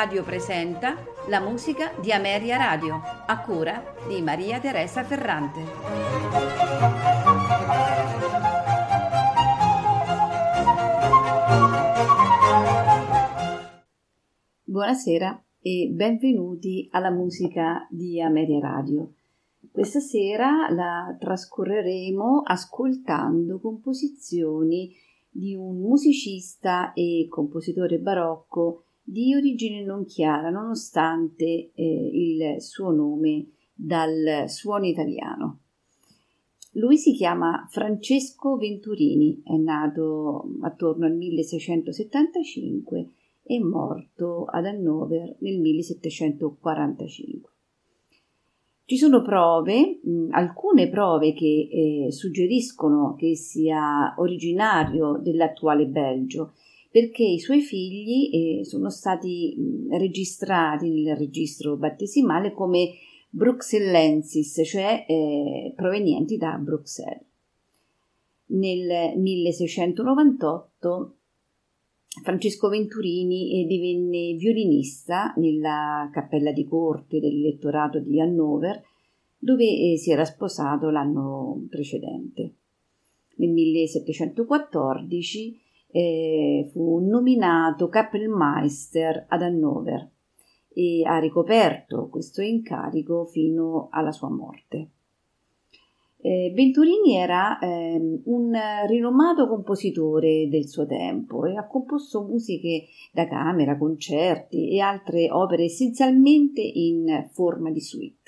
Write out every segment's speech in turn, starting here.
Radio presenta la musica di Ameria Radio, a cura di Maria Teresa Ferrante. Buonasera e benvenuti alla musica di Ameria Radio. Questa sera la trascorreremo ascoltando composizioni di un musicista e compositore barocco di origine non chiara, nonostante eh, il suo nome dal suono italiano. Lui si chiama Francesco Venturini, è nato attorno al 1675 e morto ad Hannover nel 1745. Ci sono prove, alcune prove che eh, suggeriscono che sia originario dell'attuale Belgio, perché i suoi figli eh, sono stati registrati nel registro battesimale come bruxellensis, cioè eh, provenienti da Bruxelles. Nel 1698 Francesco Venturini divenne violinista nella cappella di corte dell'elettorato di Hannover, dove eh, si era sposato l'anno precedente. Nel 1714 eh, fu nominato Kapellmeister ad Hannover e ha ricoperto questo incarico fino alla sua morte. Eh, Venturini era eh, un rinomato compositore del suo tempo e ha composto musiche da camera, concerti e altre opere essenzialmente in forma di suite.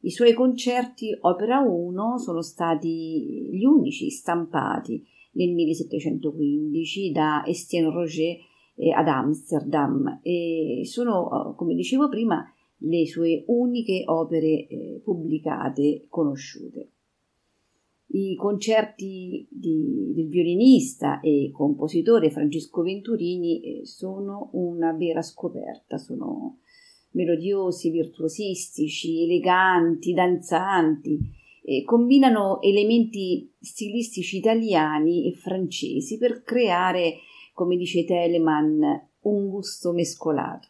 I suoi concerti opera 1 sono stati gli unici stampati nel 1715 da Estienne Roger eh, ad Amsterdam e sono, come dicevo prima, le sue uniche opere eh, pubblicate conosciute. I concerti di, del violinista e compositore Francesco Venturini eh, sono una vera scoperta, sono melodiosi, virtuosistici, eleganti, danzanti, eh, combinano elementi stilistici italiani e francesi per creare, come dice Telemann, un gusto mescolato.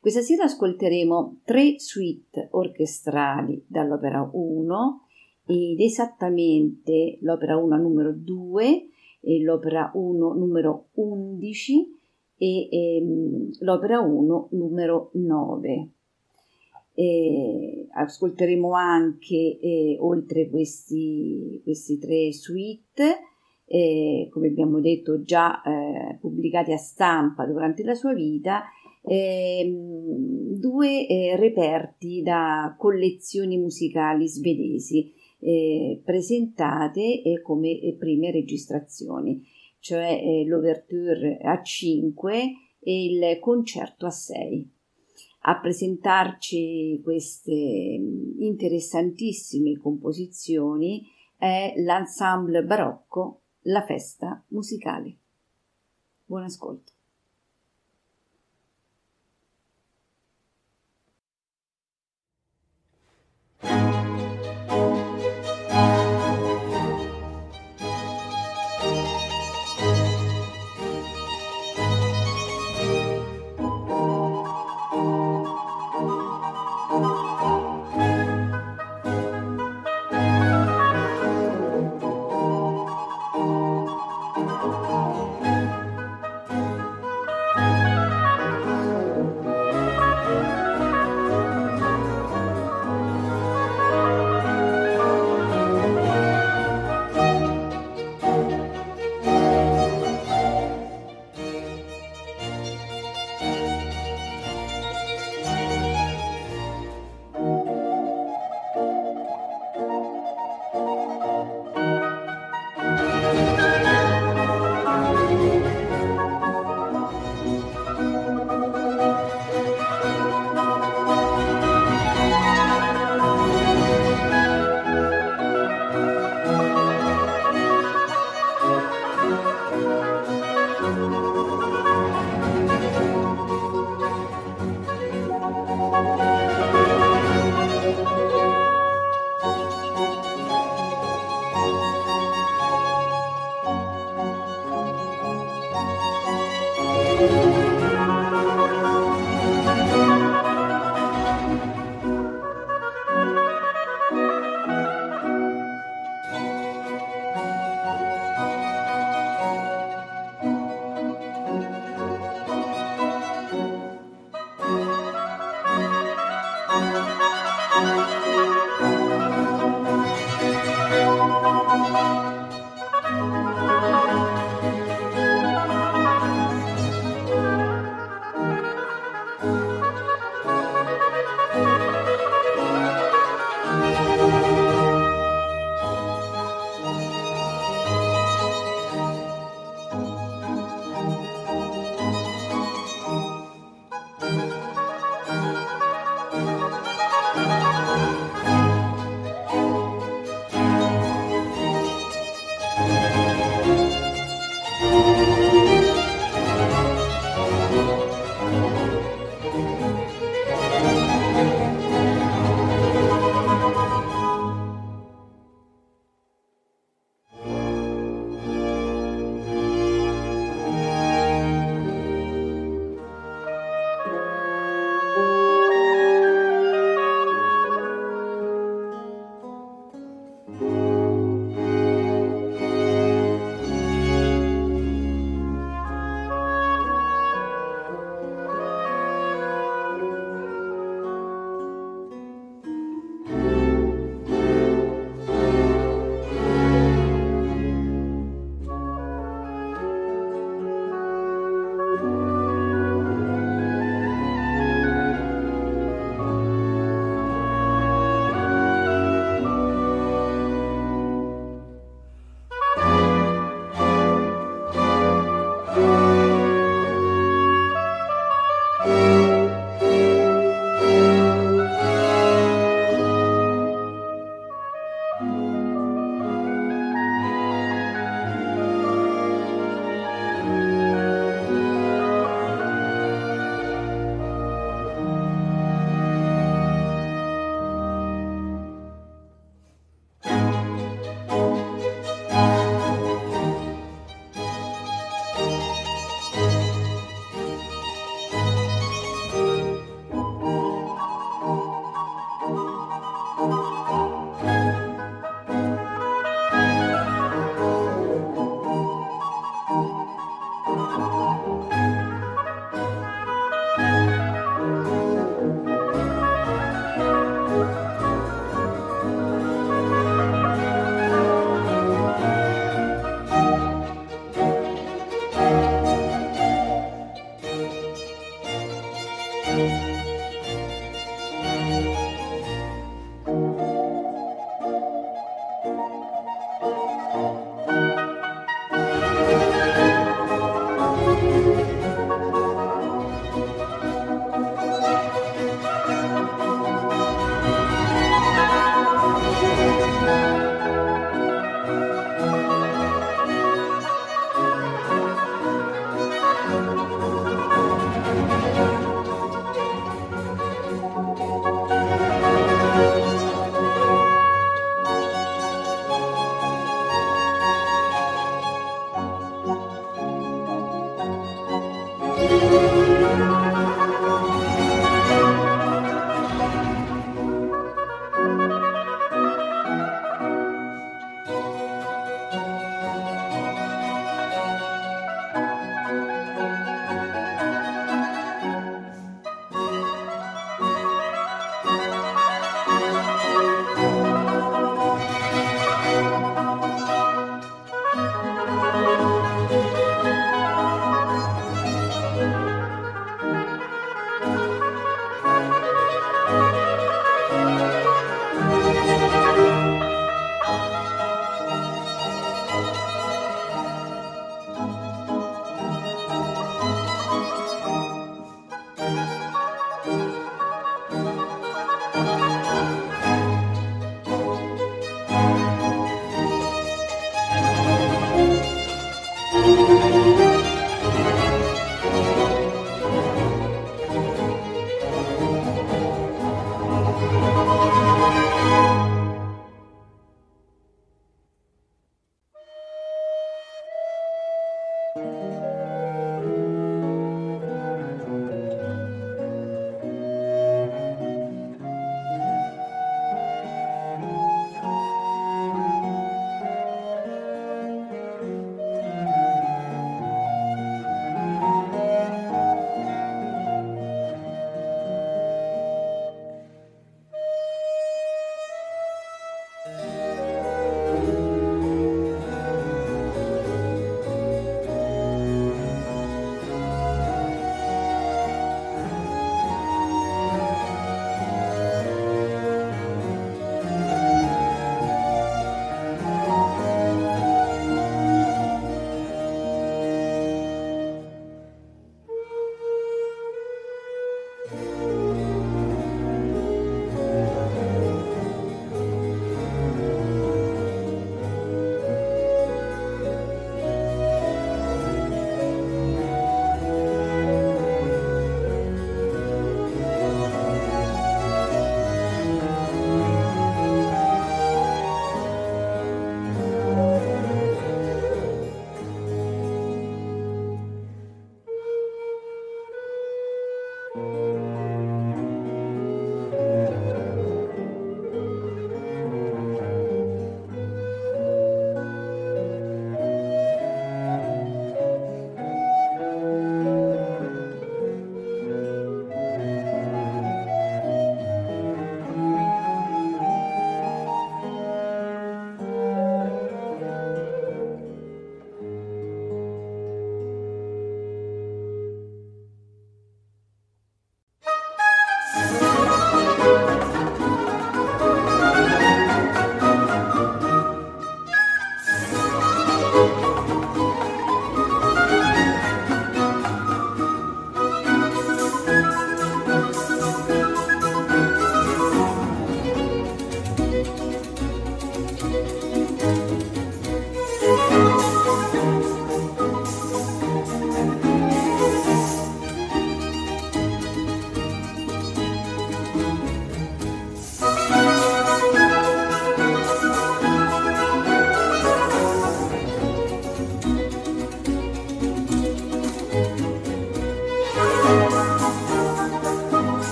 Questa sera ascolteremo tre suite orchestrali dall'opera 1 ed esattamente l'opera 1 numero 2 e l'opera 1 numero 11 e ehm, l'opera 1 numero 9. E ascolteremo anche, eh, oltre questi, questi tre suite, eh, come abbiamo detto già eh, pubblicati a stampa durante la sua vita, ehm, due eh, reperti da collezioni musicali svedesi eh, presentate eh, come prime registrazioni, cioè eh, l'Ouverture a 5 e il concerto a 6. A presentarci queste interessantissime composizioni è l'ensemble barocco La Festa Musicale. Buon ascolto.